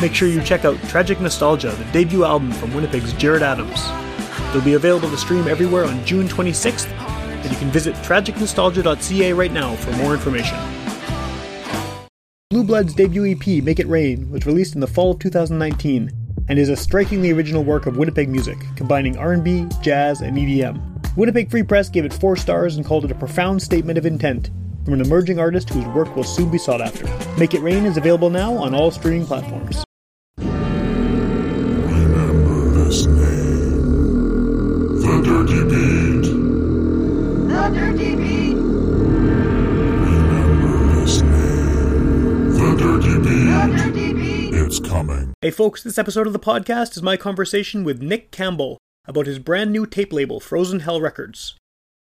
make sure you check out Tragic Nostalgia, the debut album from Winnipeg's Jared Adams. It'll be available to stream everywhere on June 26th, and you can visit tragicnostalgia.ca right now for more information. Blue Blood's debut EP, Make It Rain, was released in the fall of 2019 and is a strikingly original work of Winnipeg music, combining R&B, jazz, and EDM. Winnipeg Free Press gave it 4 stars and called it a profound statement of intent from an emerging artist whose work will soon be sought after. Make It Rain is available now on all streaming platforms. Remember this name. The Dirty Beat. The Dirty Beat. Remember this name. The Dirty Beat. The Dirty Beat. It's coming. Hey folks, this episode of the podcast is my conversation with Nick Campbell about his brand new tape label, Frozen Hell Records.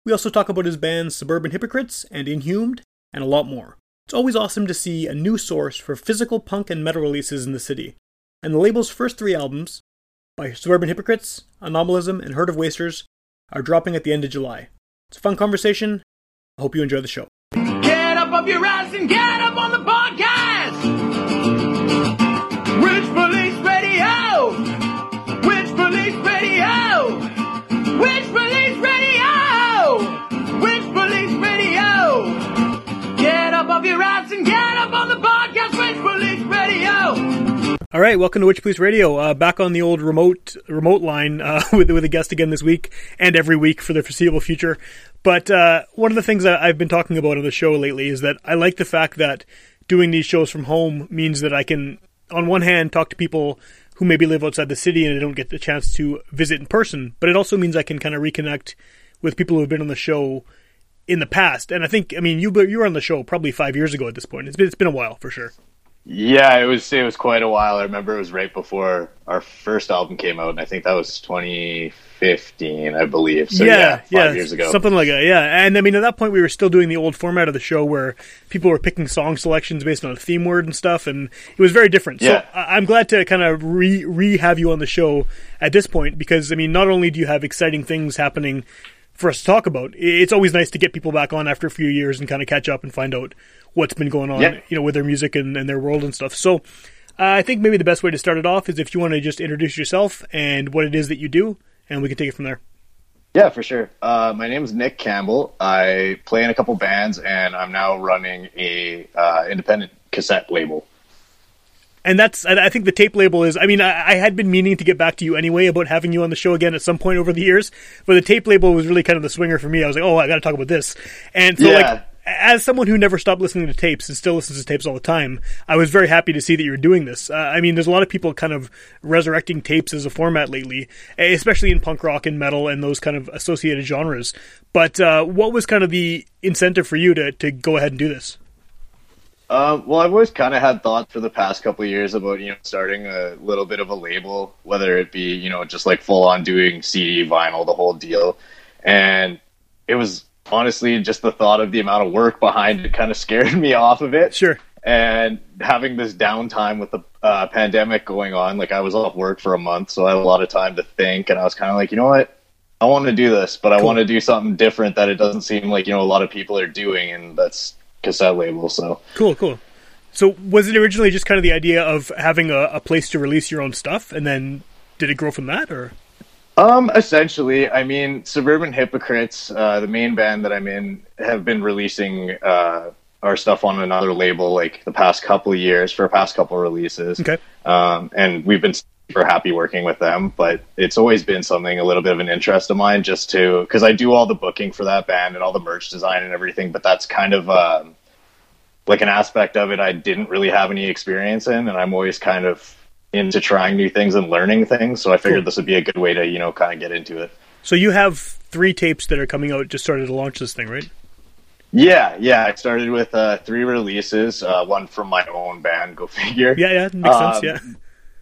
We also talk about his bands Suburban Hypocrites and Inhumed, and a lot more. It's always awesome to see a new source for physical punk and metal releases in the city. And the label's first three albums, by Suburban Hypocrites, Anomalism, and Herd of Wasters, are dropping at the end of July. It's a fun conversation. I hope you enjoy the show. Get up off your ass and get up All right, welcome to Witch Police Radio. Uh, back on the old remote remote line uh, with with a guest again this week and every week for the foreseeable future. But uh, one of the things I've been talking about on the show lately is that I like the fact that doing these shows from home means that I can, on one hand, talk to people who maybe live outside the city and I don't get the chance to visit in person. But it also means I can kind of reconnect with people who have been on the show in the past. And I think, I mean, you you were on the show probably five years ago at this point. It's been it's been a while for sure. Yeah, it was it was quite a while. I remember it was right before our first album came out, and I think that was 2015, I believe. So yeah, five years ago. something like that. Yeah, and I mean at that point we were still doing the old format of the show where people were picking song selections based on a theme word and stuff, and it was very different. Yeah. So I'm glad to kind of re re have you on the show at this point because I mean not only do you have exciting things happening for us to talk about, it's always nice to get people back on after a few years and kind of catch up and find out what's been going on, you know, with their music and, and their world and stuff. So. Uh, I think maybe the best way to start it off is if you want to just introduce yourself and what it is that you do, and we can take it from there. Yeah, for sure. Uh, my name is Nick Campbell. I play in a couple bands, and I'm now running a uh, independent cassette label. And that's I I think the tape label is. I mean, I, I had been meaning to get back to you anyway about having you on the show again at some point over the years, but the tape label was really kind of the swinger for me. I was like, oh, I got to talk about this, and so Yeah. like. As someone who never stopped listening to tapes and still listens to tapes all the time, I was very happy to see that you were doing this. Uh, I mean, there's a lot of people kind of resurrecting tapes as a format lately, especially in punk rock and metal and those kind of associated genres. But uh, what was kind of the incentive for you to, to go ahead and do this? Um, well, I've always kind of had thoughts for the past couple of years about you know starting a little bit of a label, whether it be you know just like full on doing CD, vinyl, the whole deal, and it was honestly just the thought of the amount of work behind it kind of scared me off of it. Sure. and having this downtime with the uh, pandemic going on, like I was off work for a month, so I had a lot of time to think, and I was kind of like, you know what, I want to do this, but I Cool. want to do something different that it doesn't seem like you know a lot of people are doing, and that's cassette label. So Cool, cool. So was it originally just kind of the idea of having a, a place to release your own stuff, and then did it grow from that, or Um, essentially, I mean, Suburban Hypocrites, uh, the main band that I'm in, have been releasing uh, our stuff on another label like the past couple of years for past couple releases. Okay. Um, and we've been super happy working with them, but it's always been something a little bit of an interest of mine just to, because I do all the booking for that band and all the merch design and everything, but that's kind of um, like an aspect of it I didn't really have any experience in, and I'm always kind of into trying new things and learning things. So I figured Cool. this would be a good way to, you know, kind of get into it. so you have three tapes that are coming out just started to launch this thing, right? Yeah, yeah. I started with uh, three releases, uh, one from my own band, go figure. Yeah, yeah, makes Um, sense. Yeah,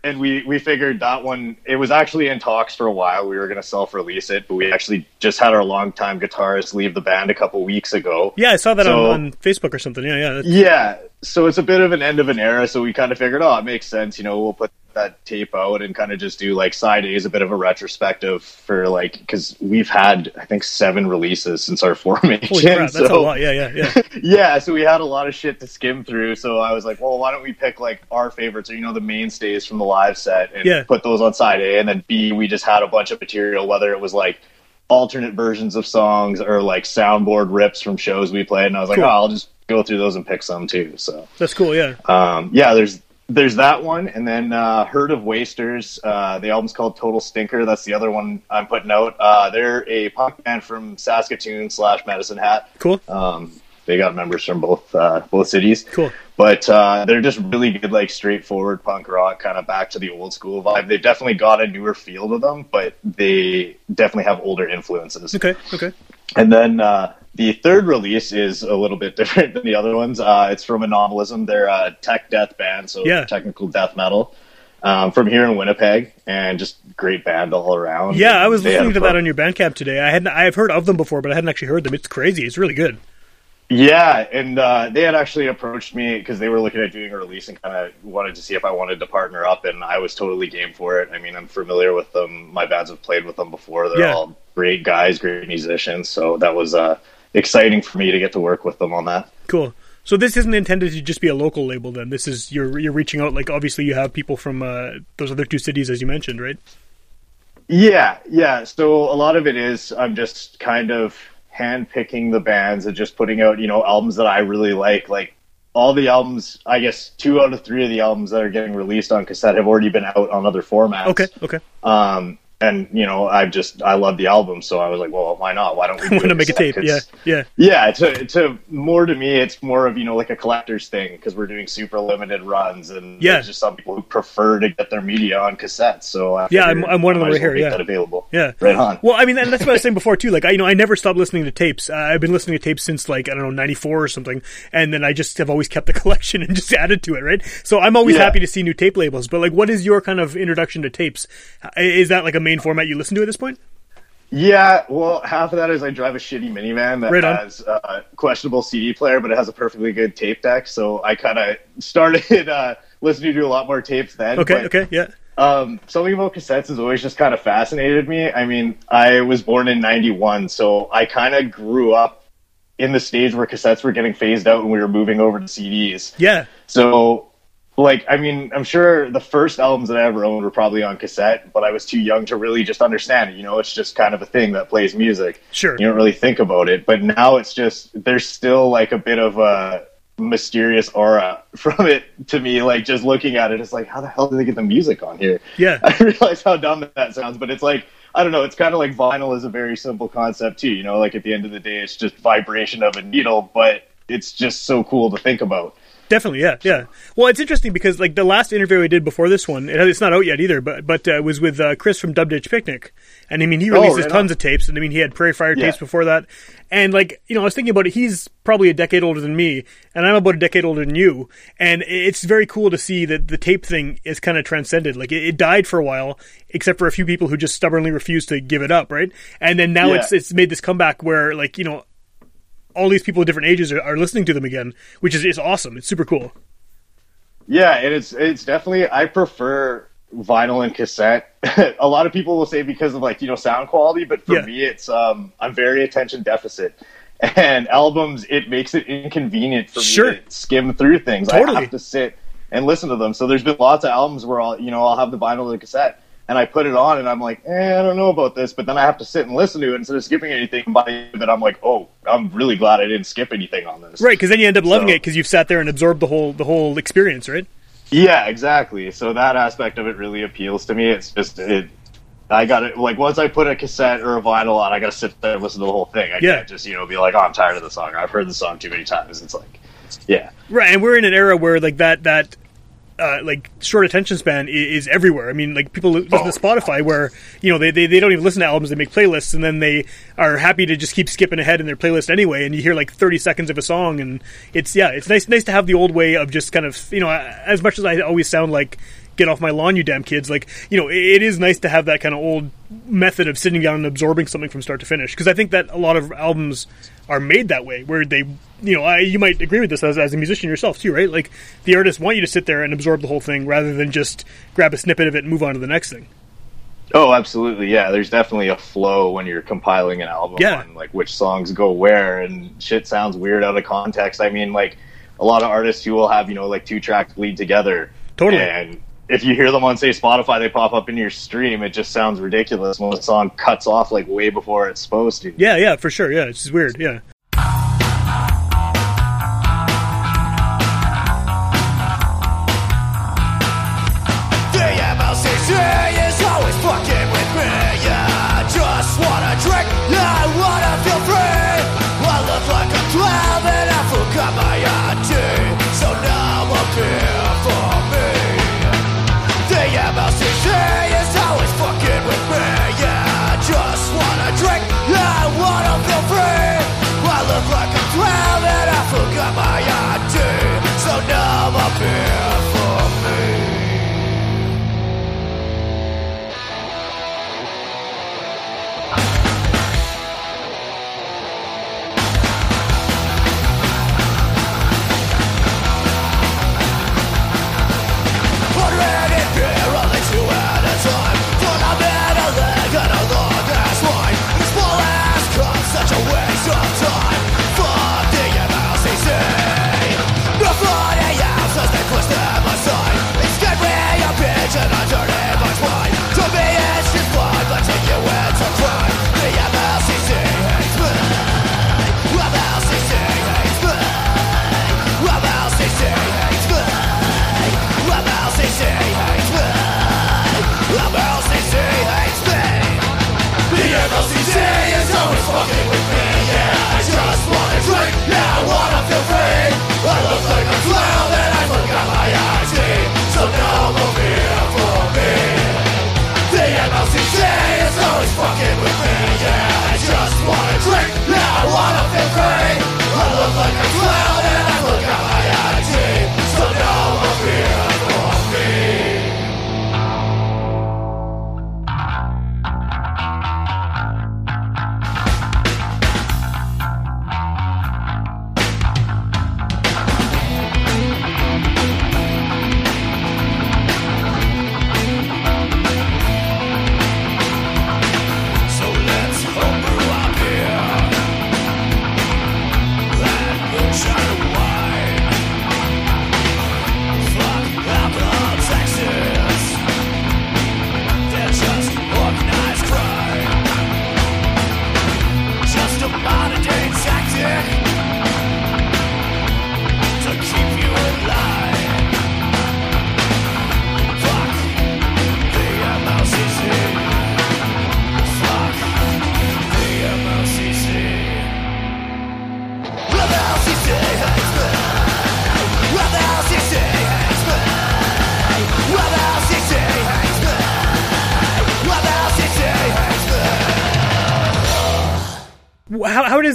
and we we figured that one it was actually in talks for a while we were going to self-release it but we actually just had our longtime guitarist leave the band a couple weeks ago yeah, I saw that So- on, on Facebook or something. Yeah, yeah, yeah so it's a bit of an end of an era so we kind of figured oh it makes sense you know we'll put that tape out and kind of just do like side A is a bit of a retrospective for like because we've had I think seven releases since our formation. Holy crap, that's a so- lot. Yeah, yeah, yeah. yeah, so we had a lot of shit to skim through. So I was like, well, why don't we pick like our favorites or you know the mainstays from the live set and Yeah. put those on side A, and then B we just had a bunch of material, whether it was like alternate versions of songs or like soundboard rips from shows we played, and I was like, Cool. oh, I'll just go through those and pick some too. So That's cool. Yeah. um, yeah, there's there's that one, and then uh, Herd of Wasters. Uh, the album's called Total Stinker. That's the other one I'm putting out. Uh, they're a punk band from Saskatoon slash Medicine Hat. Cool. Um, they got members from both uh, both cities. Cool. But uh, they're just really good, like straightforward punk rock, kind of back to the old school vibe. They've definitely got a newer feel to them, but they definitely have older influences. Okay. Okay. And then uh, the third release is a little bit different than the other ones. Uh, it's from Anomalism. They're a tech death band, so Yeah. technical death metal. Um, from here in Winnipeg, and just great band all around. Yeah, I was They listening to pro- that on your Bandcamp today. I hadn't. I've heard of them before, but I hadn't actually heard them. It's crazy. It's really good. Yeah, and uh, they had actually approached me because they were looking at doing a release and kind of wanted to see if I wanted to partner up, and I was totally game for it. I mean, I'm familiar with them. My bands have played with them before. They're Yeah. all great guys, great musicians. So that was uh, exciting for me to get to work with them on that. Cool. So this isn't intended to just be a local label. Then this is you're you're reaching out. Like obviously you have people from uh, those other two cities as you mentioned, right? Yeah, yeah. So a lot of it is I'm just kind of hand picking the bands and just putting out, you know, albums that I really like. Like all the albums, I guess two out of three of the albums that are getting released on cassette have already been out on other formats. Okay. Okay. Um, and you know, I just I love the album, so I was like, well, why not? Why don't we? Do gonna make a tape. Yeah. Yeah. yeah, to to more to me, it's more of you know like a collector's thing because we're doing super limited runs, and Yeah. there's just some people who prefer to get their media on cassettes. So I Yeah, I'm- I'm one of them right here, yeah. that available. Yeah. right on. Well, I mean, and that's what I was saying before too. Like, I you know, I never stopped listening to tapes. Uh, I've been listening to tapes since like I don't know '94 or something, and then I just have always kept the collection and just added to it. Right. So I'm always Yeah. happy to see new tape labels. But like, what is your kind of introduction to tapes? Uh, Is that like a main format you listen to at this point? Yeah, well, half of that is I drive a shitty minivan that Right has a questionable CD player, but it has a perfectly good tape deck. So I kind of started uh, listening to a lot more tapes then. Okay. but, Okay. Yeah. Um, something about cassettes has always just kind of fascinated me. I mean, I was born in '91, so I kind of grew up in the stage where cassettes were getting phased out and we were moving over to CDs. Yeah. So, like, I mean, I'm sure the first albums that I ever owned were probably on cassette, but I was too young to really just understand it. You know, it's just kind of a thing that plays music. Sure. You don't really think about it. But now it's just, there's still like a bit of a mysterious aura from it to me. Like, just looking at it, it's like, how the hell did they get the music on here? Yeah. I realize how dumb that sounds, but it's like, I don't know. It's kind of like vinyl is a very simple concept too. You know, like at the end of the day, it's just vibration of a needle, but it's just so cool to think about. Definitely, yeah, yeah. Well, it's interesting because like the last interview I did before this one, it, it's not out yet either, but but uh, it was with uh, Chris from Dub Ditch Picnic, and I mean he releases right tons on. of tapes, and I mean he had Prairie Fire Yeah. tapes before that, and like you know I was thinking about it, he's probably a decade older than me, and I'm about a decade older than you, and it's very cool to see that the tape thing is kind of transcended. Like it, it died for a while, except for a few people who just stubbornly refused to give it up, right? And then now Yeah. it's it's made this comeback where like you know all these people of different ages are, are listening to them again, which is is awesome. It's super cool. Yeah, and it's it's definitely I prefer vinyl and cassette. a lot of people will say because of like you know sound quality, but for Yeah. me, it's um I'm very attention deficit. And albums, it makes it inconvenient for Sure. me to skim through things. Totally. I have to sit and listen to them. So there's been lots of albums where I'll you know I'll have the vinyl and the cassette, and I put it on, and I'm like, eh, I don't know about this, but then I have to sit and listen to it instead of skipping anything. By the it, I'm like, oh, I'm really glad I didn't skip anything on this. Right, because then you end up loving So- it because you've sat there and absorbed the whole the whole experience, right? Yeah, exactly. So that aspect of it really appeals to me. It's just it. I got it. Like once I put a cassette or a vinyl on, I got to sit there and listen to the whole thing. I Yeah. can't just you know be like, oh, I'm tired of the song. I've heard the song too many times. It's like, yeah, Right, and we're in an era where like that that uh, like short attention span is, is everywhere. I mean, like people listen Oh. to Spotify where you know they, they they don't even listen to albums; they make playlists, and then they are happy to just keep skipping ahead in their playlist anyway. And you hear like thirty seconds of a song, and it's yeah, it's nice nice to have the old way of just kind of you know as much as I always sound like get off my lawn, you damn kids. Like, you know, it, it is nice to have that kind of old method of sitting down and absorbing something from start to finish. Because I think that a lot of albums are made that way, where they, you know, I, you might agree with this as, as a musician yourself too, right? Like, the artists want you to sit there and absorb the whole thing rather than just grab a snippet of it and move on to the next thing. Oh, absolutely. Yeah, there's definitely a flow when you're compiling an album Yeah. on like which songs go where and shit sounds weird out of context. I mean, like a lot of artists who will have, you know, like two tracks bleed together. Totally. And if you hear them on say Spotify, they pop up in your stream, it just sounds ridiculous when the song cuts off like way before it's supposed to. Yeah, yeah, for sure. Yeah, it's just weird. Yeah.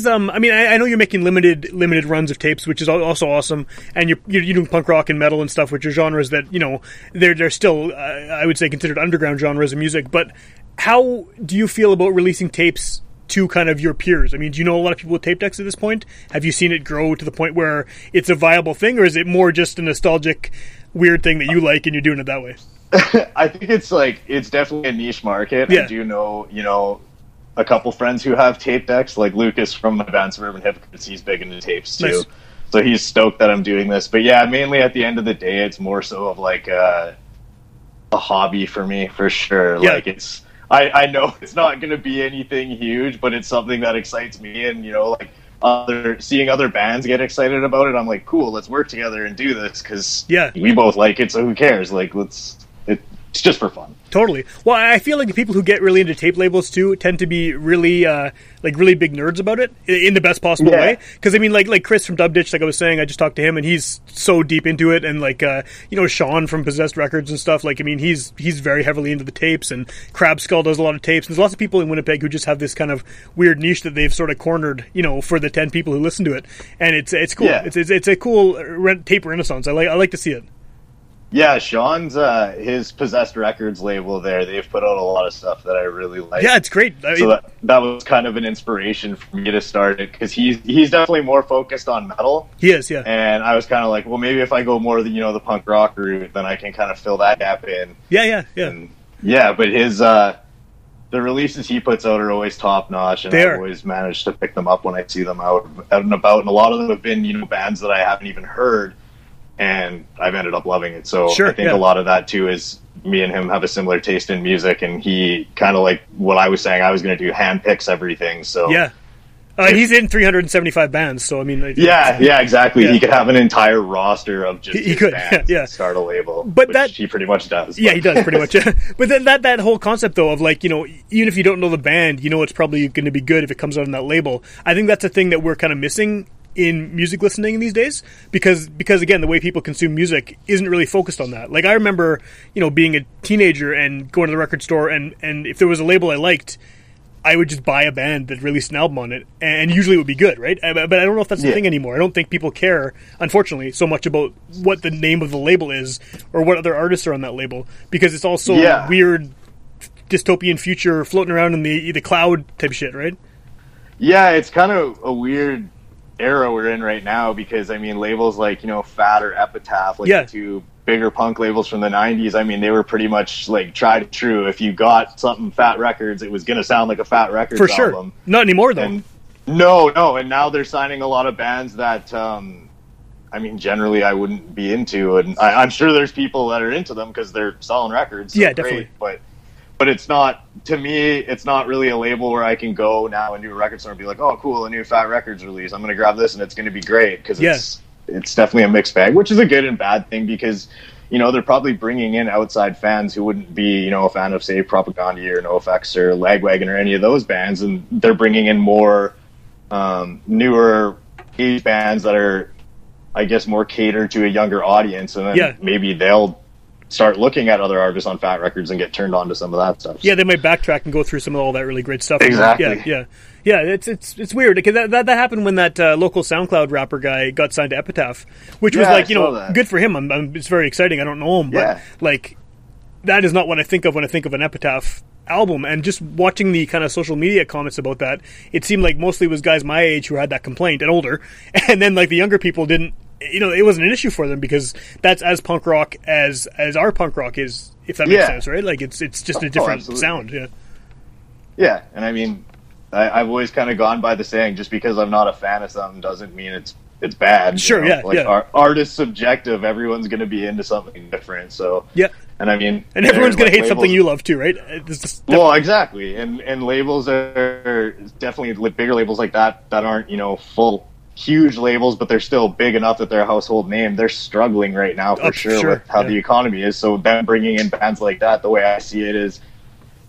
How um? I mean, I, I know you're making limited limited runs of tapes, which is also awesome, and you're you're, you're doing punk rock and metal and stuff, which are genres that you know they're they're still uh, I would say considered underground genres of music. But how do you feel about releasing tapes to kind of your peers? I mean, do you know a lot of people with tape decks at this point? Have you seen it grow to the point where it's a viable thing, or is it more just a nostalgic weird thing that you like and you're doing it that way? I think it's like it's definitely a niche market. Yeah. I do know, you know, a couple friends who have tape decks, like Lucas from my band Suburban Hypocrites. He's big into tapes too, Nice. so he's stoked that I'm doing this. But yeah, mainly at the end of the day, it's more so of like a, a hobby for me for sure. Yeah. Like it's. I, I know it's not going to be anything huge, but it's something that excites me, and you know, like other seeing other bands get excited about it, I'm like, cool, let's work together and do this because Yeah. we both like it, so who cares? Like, let's it's just for fun. Totally. Well, I feel like the people who get really into tape labels too tend to be really, uh, like, really big nerds about it in the best possible Yeah. way. Because I mean, like, like Chris from Dub Ditch, like I was saying, I just talked to him, and he's so deep into it, and like, uh, you know, Sean from Possessed Records and stuff. Like, I mean, he's he's very heavily into the tapes, and Crab Skull does a lot of tapes. And there's lots of people in Winnipeg who just have this kind of weird niche that they've sort of cornered, you know, for the ten people who listen to it, and it's it's cool. Yeah. It's, it's it's a cool uh, re- tape renaissance. I like I like to see it. Yeah, Sean's uh, his Possessed Records label there. They've put out a lot of stuff that I really like. Yeah, it's great. I so that, that was kind of an inspiration for me to start it because he's he's definitely more focused on metal, he is. Yeah, and I was kind of like, well, maybe if I go more the you know the punk rock route, then I can kind of fill that gap in. yeah, yeah, yeah. And yeah, but his uh, the releases he puts out are always top notch, and They are. always managed to pick them up when I see them out, out and about. And a lot of them have been you know bands that I haven't even heard, and I've ended up loving it. So Sure, I think yeah. a lot of that too is me and him have a similar taste in music, and he kind of like what I was saying. I was going to do hand picks everything. So Yeah. Uh, he's in 375 bands, so I mean, like, Yeah, yeah, exactly. Yeah. He could have an entire roster of just He- he could, bands yeah, yeah. start a label, But which that- he pretty much does. Yeah, but- he does pretty much. but then that that whole concept though of like you know even if you don't know the band, you know it's probably going to be good if it comes out on that label. I think that's a thing that we're kind of missing in music listening these days because because again the way people consume music isn't really focused on that. Like I remember you know being a teenager and going to the record store and and if there was a label I liked. I would just buy a band that released an album on it, and usually it would be good, right? Uh, But I don't know if that's the Yeah. thing anymore. I don't think people care, unfortunately, so much about what the name of the label is or what other artists are on that label because it's all so Yeah. weird, dystopian future floating around in the the cloud type shit, right? Yeah, it's kind of a weird era we're in right now because I mean labels like you know Fat or Epitaph, like Yeah. two bigger punk labels from the '90s. I mean they were pretty much like tried and true. If you got something Fat Records, it was gonna sound like a Fat Records For sure. album. Not anymore though. And no, no, and now they're signing a lot of bands that. um I mean, generally, I wouldn't be into, and I, I'm sure there's people that are into them because they're selling records. so Yeah, great, definitely. But but it's not to me. It's not really a label where I can go now and do a record store and be like, oh, cool, a new Fat Records release. I'm going to grab this and it's going to be great because it's it's definitely a mixed bag, which is a good and bad thing because you know they're probably bringing in outside fans who wouldn't be you know a fan of say Propagandhi or NoFX or Lagwagon or any of those bands, and they're bringing in more um, newer age bands that are, I guess, more catered to a younger audience, and then Yeah. maybe they'll start looking at other artists on Fat Records and get turned on to some of that stuff. yeah, they might backtrack and go through some of all that really great stuff. Exactly. Yeah, yeah, yeah. It's it's it's weird because that, that that happened when that uh, local SoundCloud rapper guy got signed to Epitaph, which was like I you know that. good for him. I'm, I'm, it's very exciting. I don't know him, but Yeah. like that is not what I think of when I think of an Epitaph album. And just watching the kind of social media comments about that, it seemed like mostly was guys my age who had that complaint and older, and then like the younger people didn't. You know, it wasn't an issue for them because that's as punk rock as as our punk rock is. If that makes Yeah. sense, right? Like it's it's just Oh, a different absolutely. sound. Yeah. Yeah, and I mean, I, I've always kind of gone by the saying: just because I'm not a fan of something doesn't mean it's it's bad. you Sure, know? yeah, like yeah. Art, art is subjective. Everyone's going to be into something different. So Yeah. and I mean, And everyone's going to like, hate something you love too, right? Just- Well, exactly, and and labels are definitely bigger labels like that that aren't you know full huge labels, but they're still big enough that they're a household name. They're struggling right now for Oh, sure, sure, with how yeah. the economy is. So them bringing in bands like that, the way I see it is,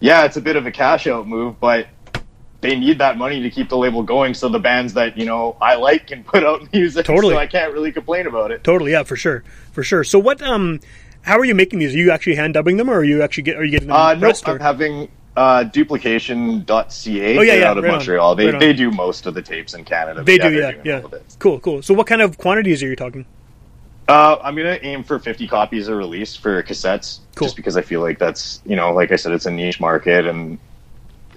yeah, it's a bit of a cash out move, but they need that money to keep the label going. So the bands that you know I like can put out music. Totally. so I can't really complain about it. totally, yeah, for sure, for sure. So what? Um, how are you making these? Are you actually hand dubbing them, or are you actually get? Are you getting them Uh, no, I'm having uh, duplication.ca. Oh, yeah, yeah, out of right on, Montreal. They right on. they do most of the tapes in Canada. they but do, yeah, yeah. of. Cool, cool. So what kind of quantities are you talking? Uh, I'm gonna aim for 50 copies a release for cassettes, Cool. just because I feel like that's you know, like I said, it's a niche market, and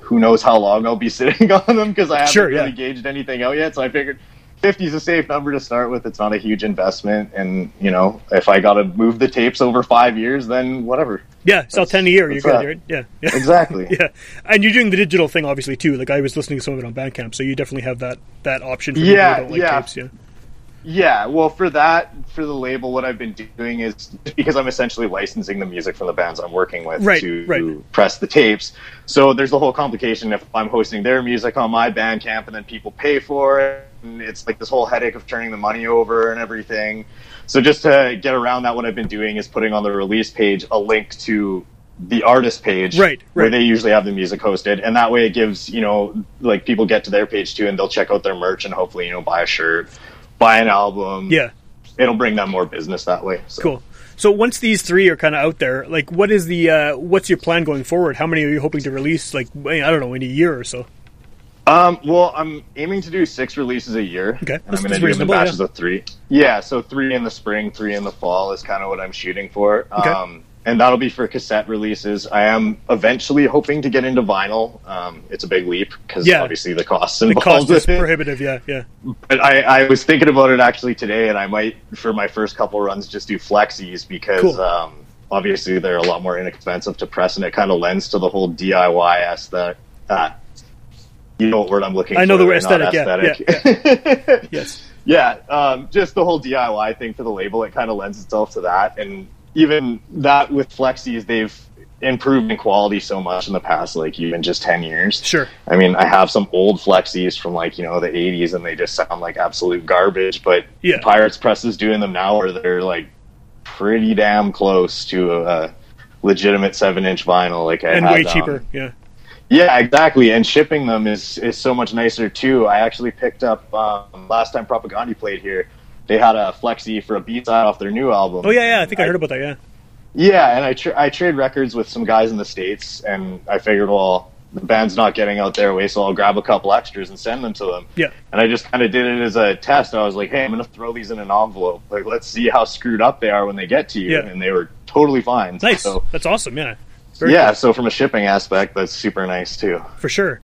who knows how long I'll be sitting on them because I haven't Sure, really yeah. gauged anything out yet. So I figured 50 is a safe number to start with. It's not a huge investment, and you know, if I got to move the tapes over five years, then whatever. Yeah, sell That's- ten a year. You're good, that. right? Yeah, yeah. Exactly. Yeah, and you're doing the digital thing obviously too. Like I was listening to some of it on Bandcamp, so you definitely have that that option for Yeah, don't like yeah. tapes. Yeah, Yeah, well, for that, for the label, what I've been doing is because I'm essentially licensing the music from the bands I'm working with Right, to right. press the tapes. So there's the whole complication if I'm hosting their music on my Bandcamp and then people pay for it, and it's like this whole headache of turning the money over and everything. So just to get around that, what I've been doing is putting on the release page a link to the artist page, Right, where they usually have the music hosted, and that way it gives you know like people get to their page too, and they'll check out their merch and hopefully you know buy a shirt, buy an album. yeah, it'll bring them more business that way. So. cool. So once these three are kind of out there, like what is the uh, what's your plan going forward? How many are you hoping to release? Like I don't know, in a year or so. Um, well, I'm aiming to do six releases a year. Okay, I'm going to do them batches yeah. of three. Yeah, so three in the spring, three in the fall is kind of what I'm shooting for. Okay. Um, and that'll be for cassette releases. I am eventually hoping to get into vinyl. Um, it's a big leap because Yeah. obviously the costs and The involved cost is it. prohibitive. Yeah, yeah. But I, I was thinking about it actually today, and I might, for my first couple runs, just do flexies because Cool. um, obviously they're a lot more inexpensive to press, and it kind of lends to the whole DIY aesthetic. Uh, you know what word I'm looking I know for? the word Not aesthetic, yeah, aesthetic. Yes. yeah, um, just the whole DIY thing for the label, it kind of lends itself to that. And even that with Flexies, they've improved in quality so much in the past, like even just 10 years. Sure. I mean, I have some old Flexies from like, you know, the 80s and they just sound like absolute garbage, but Yeah. Pirates Press is doing them now where they're like pretty damn close to a legitimate 7 inch vinyl. Like I And way cheaper. Yeah. Yeah, exactly. And shipping them is is so much nicer too. I actually picked up um, last time Propagandhi played here. They had a flexi for a B side off their new album. Oh yeah, yeah. I think I heard about that. Yeah. Yeah, and I tra- I trade records with some guys in the states, and I figured, well, the band's not getting out their way, so I'll grab a couple extras and send them to them. Yeah. And I just kind of did it as a test. I was like, hey, I'm gonna throw these in an envelope. Like, let's see how screwed up they are when they get to you. Yeah. And they were totally fine. Nice. So That's awesome. Yeah. Very yeah, cool. so from a shipping aspect, that's super nice too. for sure.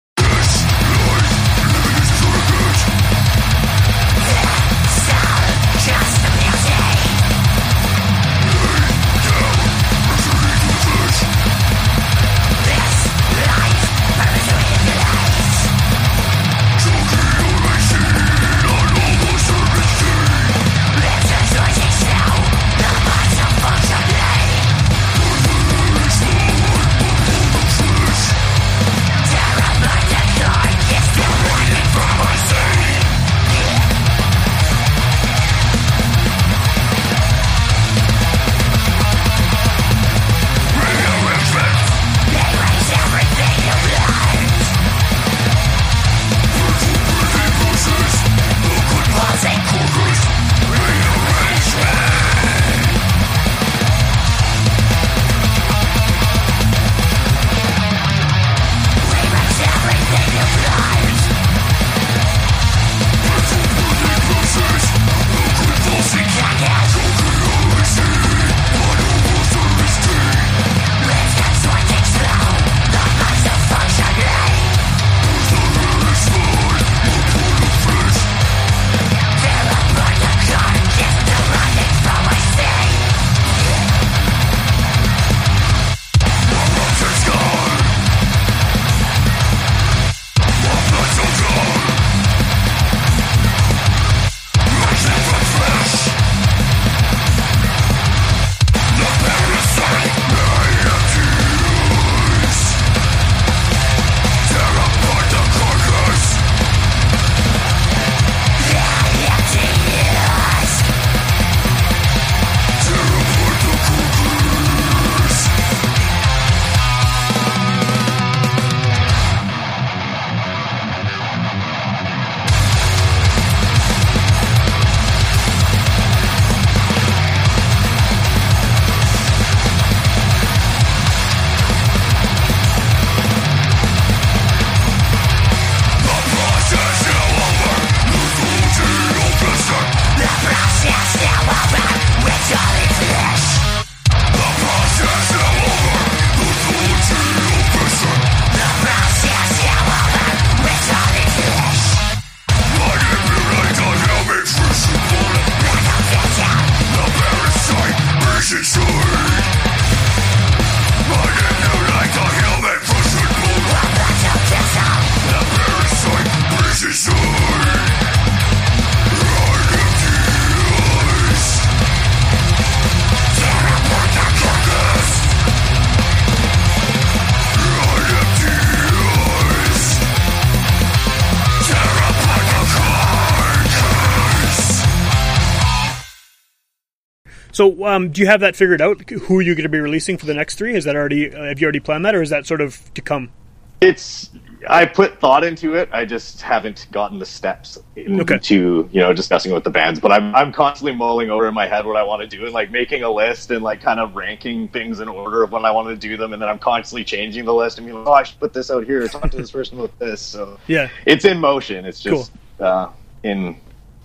So, um, do you have that figured out? Who are you're going to be releasing for the next three? Is that already? Uh, have you already planned that, or is that sort of to come? It's I put thought into it. I just haven't gotten the steps into Okay. you know discussing with the bands. But I'm I'm constantly mulling over in my head what I want to do and like making a list and like kind of ranking things in order of when I want to do them. And then I'm constantly changing the list and being like, oh, I should put this out here. Talk to this person about this. So Yeah. it's in motion. It's just uh, in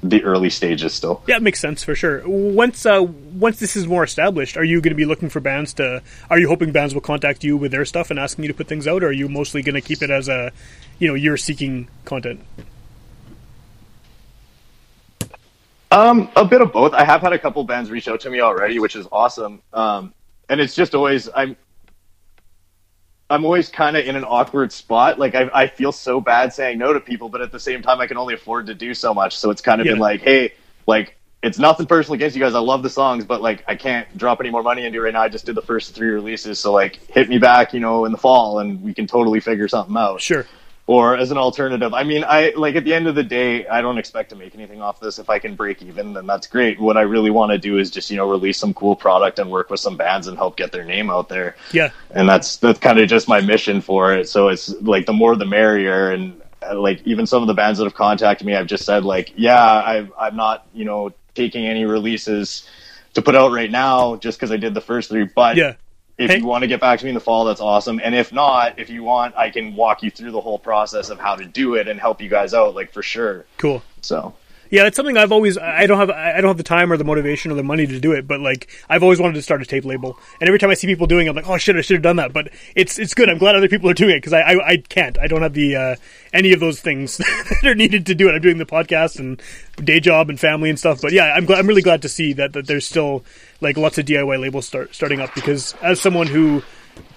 the early stages still. Yeah, it makes sense for sure. Once uh, once this is more established, are you going to be looking for bands to? Are you hoping bands will contact you with their stuff and asking you to put things out, or are you mostly going to keep it as a, you know, you're seeking content? Um, a bit of both. I have had a couple bands reach out to me already, which is awesome. Um, and it's just always I'm I'm always kind of in an awkward spot. Like I I feel so bad saying no to people, but at the same time I can only afford to do so much. So it's kind of been like, hey, like it's nothing personal against you guys. I love the songs, but like I can't drop any more money into it right now. I just did the first three releases, so like hit me back, you know, in the fall, and we can totally figure something out Sure. Or as an alternative. I mean, I like at the end of the day, I don't expect to make anything off this. If I can break even, then that's great. What I really want to do is just you know release some cool product and work with some bands and help get their name out there. Yeah. And that's that's kind of just my mission for it. So it's like the more the merrier. And uh, like even some of the bands that have contacted me, I've just said like, yeah, I I'm not you know taking any releases to put out right now just because I did the first three, but Yeah. If Hey- you want to get back to me in the fall, that's awesome. And if not, if you want, I can walk you through the whole process of how to do it and help you guys out, like for sure. Cool. So Yeah, that's something I've always. I don't have. I don't have the time or the motivation or the money to do it. But like, I've always wanted to start a tape label. And every time I see people doing, it, I'm like, oh shit, I should have done that. But it's it's good. I'm glad other people are doing it because I, I I can't. I don't have the uh, any of those things that are needed to do it. I'm doing the podcast and day job and family and stuff. But yeah, I'm glad. I'm really glad to see that that there's still like lots of DIY labels start starting up because as someone who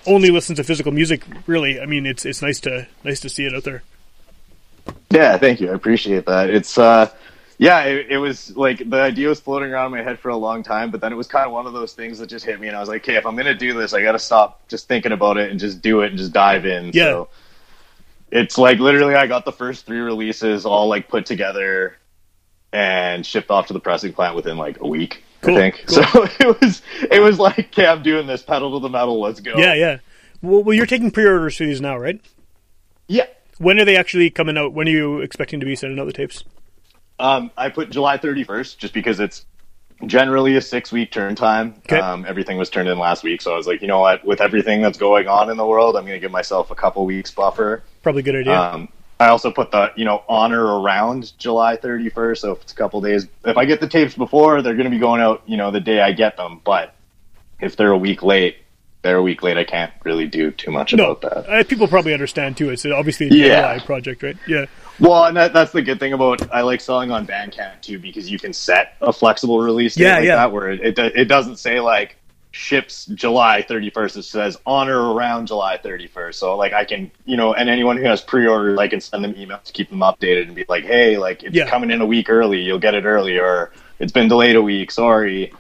only listens to physical music, really, I mean, it's it's nice to nice to see it out there. yeah, thank you. I appreciate that. It's uh yeah, it, it was like the idea was floating around in my head for a long time, but then it was kind of one of those things that just hit me, and I was like, "Okay, if I'm gonna do this, I got to stop just thinking about it and just do it and just dive in." Yeah. So it's like literally, I got the first three releases all like put together and shipped off to the pressing plant within like a week. Cool, I think cool. so. It was it was like, "Okay, I'm doing this. Pedal to the metal. Let's go." Yeah, yeah. Well, well, you're taking pre-orders for these now, right? yeah. When are they actually coming out? When are you expecting to be sending out the tapes? Um, I put July 31st just because it's generally a six week turn time. Okay. Um, everything was turned in last week, so I was like, you know what? With everything that's going on in the world, I'm going to give myself a couple weeks buffer. Probably a good idea. Um, I also put the you know on or around July 31st, so if it's a couple days, if I get the tapes before, they're going to be going out you know the day I get them. But if they're a week late, they're a week late. I can't really do too much no, about that. uh, people probably understand too. It's obviously a Yeah. DIY project, right? Yeah, Well, and that, that's the good thing about I like selling on Bandcamp too because you can set a flexible release date Yeah, like yeah. that where it, it it doesn't say like ships July 31st. It says on or around July 31st. So like I can you know, and anyone who has pre-orders, I can send them emails to keep them updated and be like, hey, like it's Yeah. coming in a week early. You'll get it early, or it's been delayed a week. Sorry.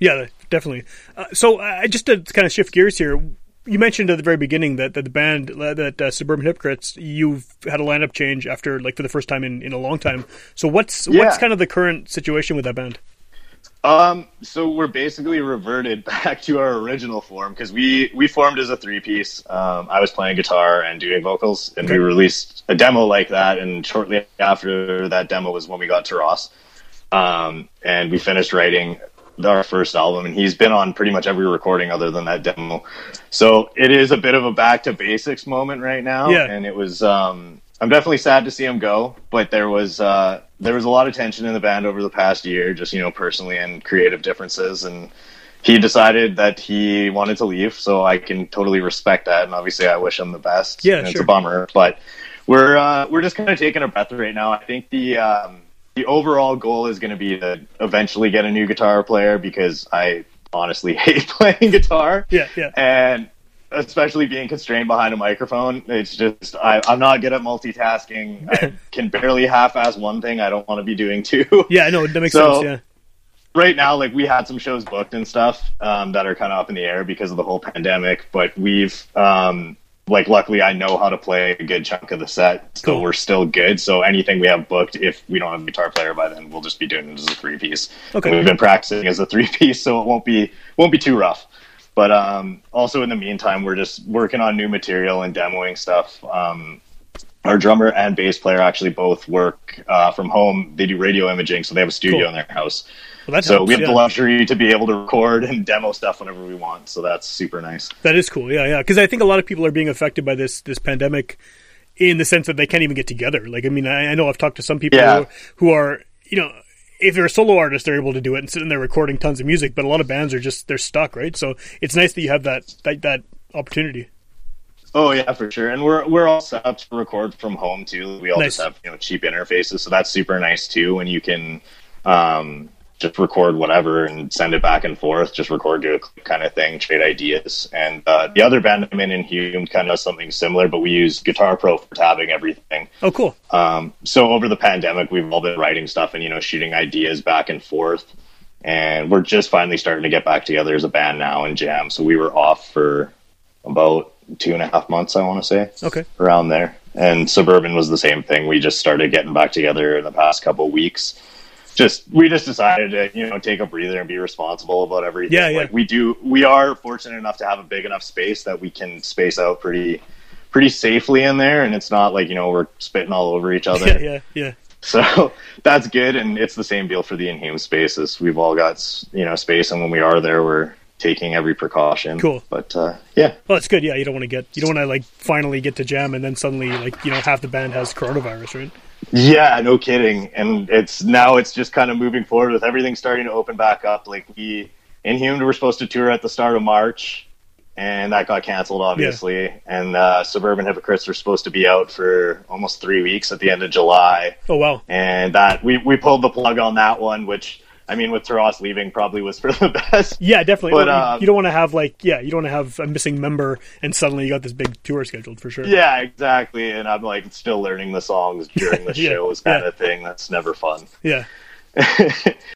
yeah, definitely. Uh, so, uh, just to kind of shift gears here, you mentioned at the very beginning that, that the band uh, that uh, Suburban Hypocrites, you've had a lineup change after like for the first time in, in a long time. So, what's what's kind of the current situation with that band? Um, so we're basically reverted back to our original form because we we formed as a three piece. Um, I was playing guitar and doing vocals, and we released a demo like that. And shortly after that demo was when we got to Ross, um, and we finished writing our first album. And he's been on pretty much every recording other than that demo. So it is a bit of a back to basics moment right now. Yeah. and it was. Um, I'm definitely sad to see him go, but there was uh, there was a lot of tension in the band over the past year, just you know personally and creative differences, and he decided that he wanted to leave. So I can totally respect that, and obviously I wish him the best. Yeah, and it's a bummer, but we're uh, we're just kind of taking a breath right now. I think the um, the overall goal is going to be to eventually get a new guitar player because I honestly hate playing guitar Yeah, yeah. and especially being constrained behind a microphone it's just I, i'm not good at multitasking i can barely half-ass one thing i don't want to be doing two Yeah, no, that makes So- sense. Yeah, right now like we had some shows booked and stuff um, that are kind of up in the air because of the whole pandemic but we've um, like luckily i know how to play a good chunk of the set so Cool. we're still good so anything we have booked if we don't have a guitar player by then we'll just be doing it as a three piece Okay. we've been practicing as a three piece so it won't be won't be too rough but um, also in the meantime we're just working on new material and demoing stuff um, our drummer and bass player actually both work uh, from home. They do radio imaging, so they have a studio Cool. in their house. Well, So helps, we have yeah. the luxury to be able to record and demo stuff whenever we want. So that's super nice. That is cool. Yeah, yeah. Because I think a lot of people are being affected by this this pandemic in the sense that they can't even get together. Like, I mean, I, I know I've talked to some people Yeah. who, who are, you know, if they're a solo artist, they're able to do it and sitting there recording tons of music. But a lot of bands are just they're stuck, right? So it's nice that you have that that, that opportunity. Oh yeah, for sure. And we're we're all set up to record from home too. We all Nice. just have you know cheap interfaces, so that's super nice too. When you can um, just record whatever and send it back and forth, just record to a kind of thing, trade ideas. And uh, the other band I'm in, Inhumed, kind of does something similar, but we use Guitar Pro for tabbing everything. Oh, cool. Um, so over the pandemic, we've all been writing stuff and you know shooting ideas back and forth, and we're just finally starting to get back together as a band now and jam. So we were off for about two and a half months, I want to say, Okay. around there. And Suburban was the same thing. We just started getting back together in the past couple weeks. Just we just decided to you know take a breather and be responsible about everything. Yeah, yeah. Like we do. We are fortunate enough to have a big enough space that we can space out pretty pretty safely in there, and it's not like you know we're spitting all over each other. Yeah, yeah, yeah. So that's good, and it's the same deal for the Inhumed spaces. We've all got you know space, and when we are there, we're taking every precaution. Cool. but uh, yeah, Well, it's good. Yeah, you don't want to get you don't want to like finally get to jam and then suddenly like you know half the band has coronavirus, right? yeah, no kidding. And it's now it's just kind of moving forward with everything starting to open back up. Like we Inhumed were supposed to tour at the start of March, and that got canceled, obviously. And uh, Suburban Hypocrites were supposed to be out for almost three weeks at the end of July. Oh wow. and that we we pulled the plug on that one, which I mean, with Taras leaving, probably was for the best. Yeah, definitely. But, Well, uh, you don't want to have like yeah, you don't want to have a missing member and suddenly you got this big tour scheduled for sure. Yeah, exactly. And I'm like still learning the songs during the Yeah, shows, kind yeah. of thing. That's never fun. Yeah.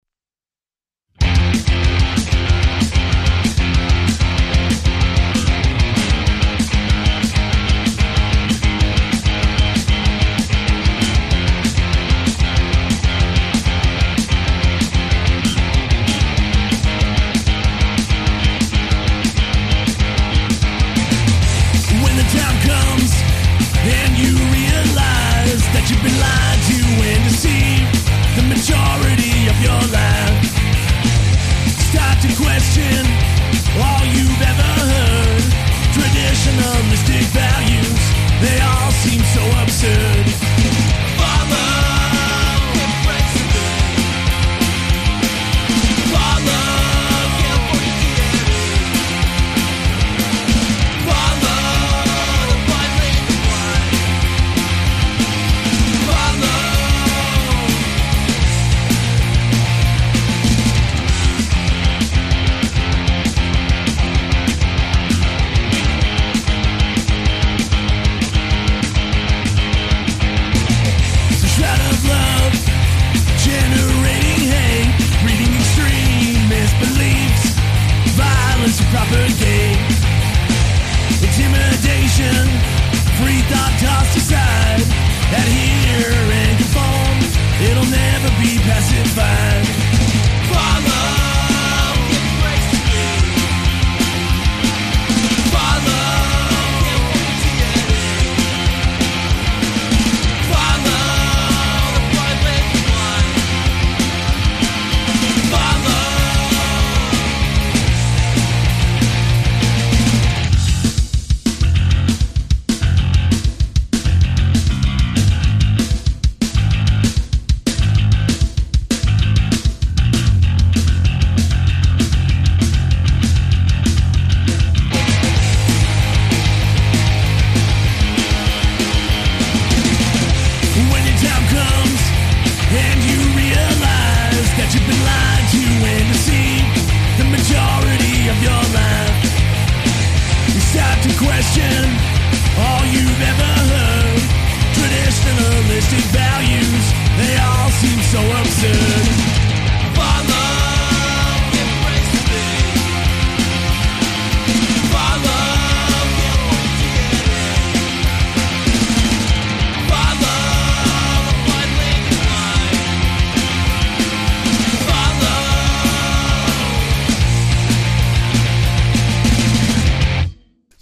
you start to question all you've ever heard. Traditionalistic values, they all seem so absurd.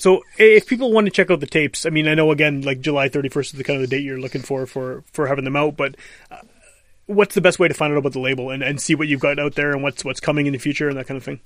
So if people want to check out the tapes, I mean, I know again, like July 31st is the kind of the date you're looking for for for having them out, but uh, what's the best way to find out about the label and, and see what you've got out there and what's what's coming in the future and that kind of thing?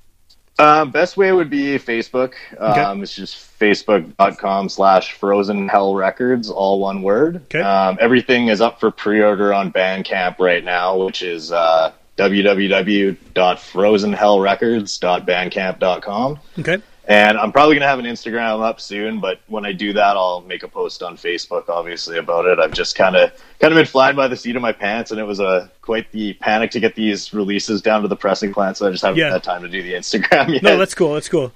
Um, best way would be Facebook. Um, It's just facebook.com slash frozen hell records, all one word. Okay. Um, everything is up for pre-order on Bandcamp right now, which is uh, www.frozenhellrecords.bandcamp.com. Okay. And I'm probably going to have an Instagram up soon, but when I do that, I'll make a post on Facebook, obviously, about it. I've just kind of kind of been flying by the seat of my pants, and it was a quite the panic to get these releases down to the pressing plant, so I just haven't Yeah. had time to do the Instagram yet. No, that's cool. That's cool.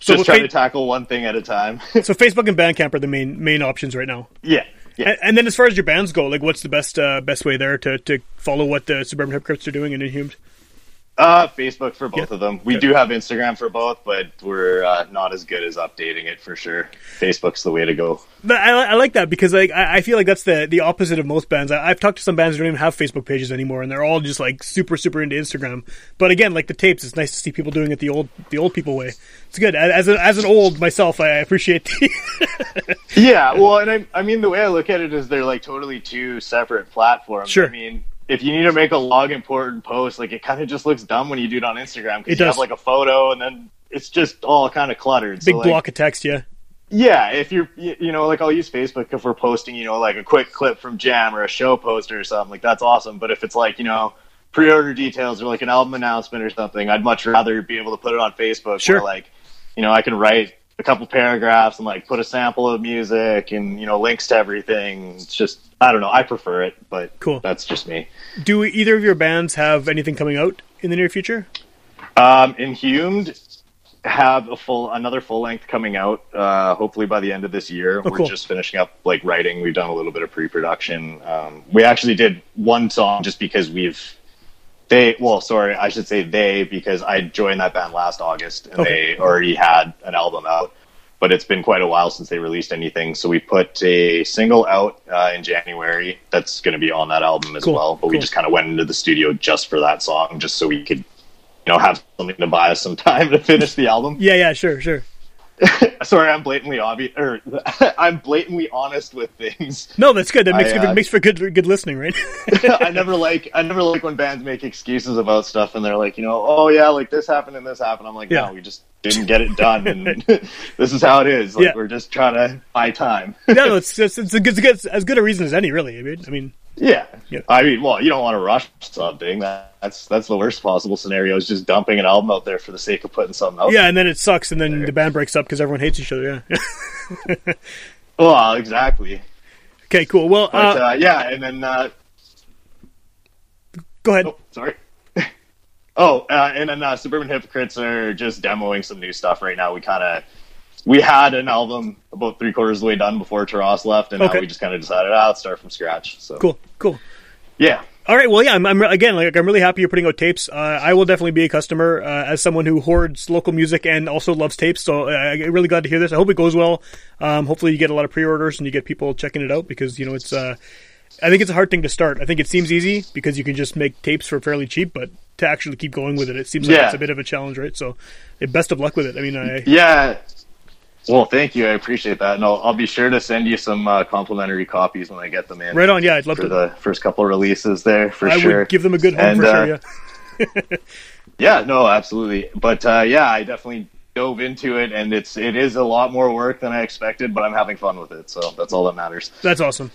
So, just trying fa- to tackle one thing at a time. so Facebook and Bandcamp are the main main options right now. yeah, yeah. And, and then as far as your bands go, like what's the best uh, best way there to, to follow what the Suburban Hypocrites are doing and Inhumed? Uh, Facebook for both Yeah. of them. We Okay. do have Instagram for both, but we're uh, not as good as updating it for sure. Facebook's the way to go. But I, I like that because like I, I feel like that's the the opposite of most bands. I, I've talked to some bands that don't even have Facebook pages anymore, and they're all just like super super into Instagram. But again, like the tapes, it's nice to see people doing it the old the old people way. It's good. As a, as an old myself, I appreciate the Yeah, well, and I, I mean, the way I look at it is they're like totally two separate platforms. Sure. I mean, if you need to make a log important post, like it kind of just looks dumb when you do it on Instagram because you does. have like a photo and then it's just all kind of cluttered. big so, like, block of text. Yeah, Yeah, if you're, you you know, like I'll use Facebook if we're posting, you know, like a quick clip from Jam or a show poster or something, like that's awesome. But if it's like, you know, pre-order details or like an album announcement or something, I'd much rather be able to put it on Facebook. Sure. Where, like, you know, I can write a couple paragraphs and like put a sample of music and you know links to everything. It's just, I don't know, I prefer it, but Cool. That's just me. do either of your bands have anything coming out in the near future? Um, Inhumed have a full another full length coming out uh, hopefully by the end of this year. We're cool. just finishing up like writing. We've done a little bit of pre-production. Um, we actually did one song just because we've they well sorry I should say they because I joined that band last August and Okay. they already had an album out. But it's been quite a while since they released anything, so we put a single out uh, in January that's going to be on that album as Cool, well. But we just kind of went into the studio just for that song, just so we could you know, have something to buy us some time to finish the album. Yeah, yeah, sure, sure. Sorry, I'm blatantly obvious, or I'm blatantly honest with things. No, that's good. That makes I, good, uh, makes for good good listening, right? I never like, I never like when bands make excuses about stuff and they're like, you know, oh yeah, like this happened and this happened. I'm like, Yeah. no, we just didn't get it done, and this is how it is. Like Yeah. we're just trying to buy time. no, no, it's it's, it's, a good, it's good- as good a reason as any, really. I mean, I mean, yeah. Yeah. I mean, well, you don't want to rush something. That, that's that's the worst possible scenario. Is just dumping an album out there for the sake of putting something out. yeah, and then it sucks, and then the band breaks up because everyone hates each other. Yeah. Well, exactly. okay, cool. Well, But uh, uh, yeah, and then uh, go ahead. Oh, sorry. oh, uh, and then uh, Suburban Hypocrites are just demoing some new stuff right now. We kind of we had an album about three quarters of the way done before Taras left, and Okay. now we just kind of decided, ah, let's start from scratch. So Cool, cool. yeah, All right. Well, yeah. I'm, I'm again like I'm really happy you're putting out tapes. Uh, I will definitely be a customer uh, as someone who hoards local music and also loves tapes. So uh, I'm really glad to hear this. I hope it goes well. Um, hopefully, you get a lot of pre-orders and you get people checking it out because you know it's. Uh, I think it's a hard thing to start. I think it seems easy because you can just make tapes for fairly cheap, but to actually keep going with it, it seems like Yeah. it's a bit of a challenge, right? So, eh, best of luck with it. I mean, I yeah. Well, thank you. I appreciate that, and I'll, I'll be sure to send you some uh, complimentary copies when I get them in. Right on. Yeah, I'd love for to. The first couple releases there for I sure. give them a good home and, for uh, sure. Yeah. yeah. No, absolutely. But uh, yeah, I definitely dove into it, and it's it is a lot more work than I expected, but I'm having fun with it, so that's all that matters. That's awesome.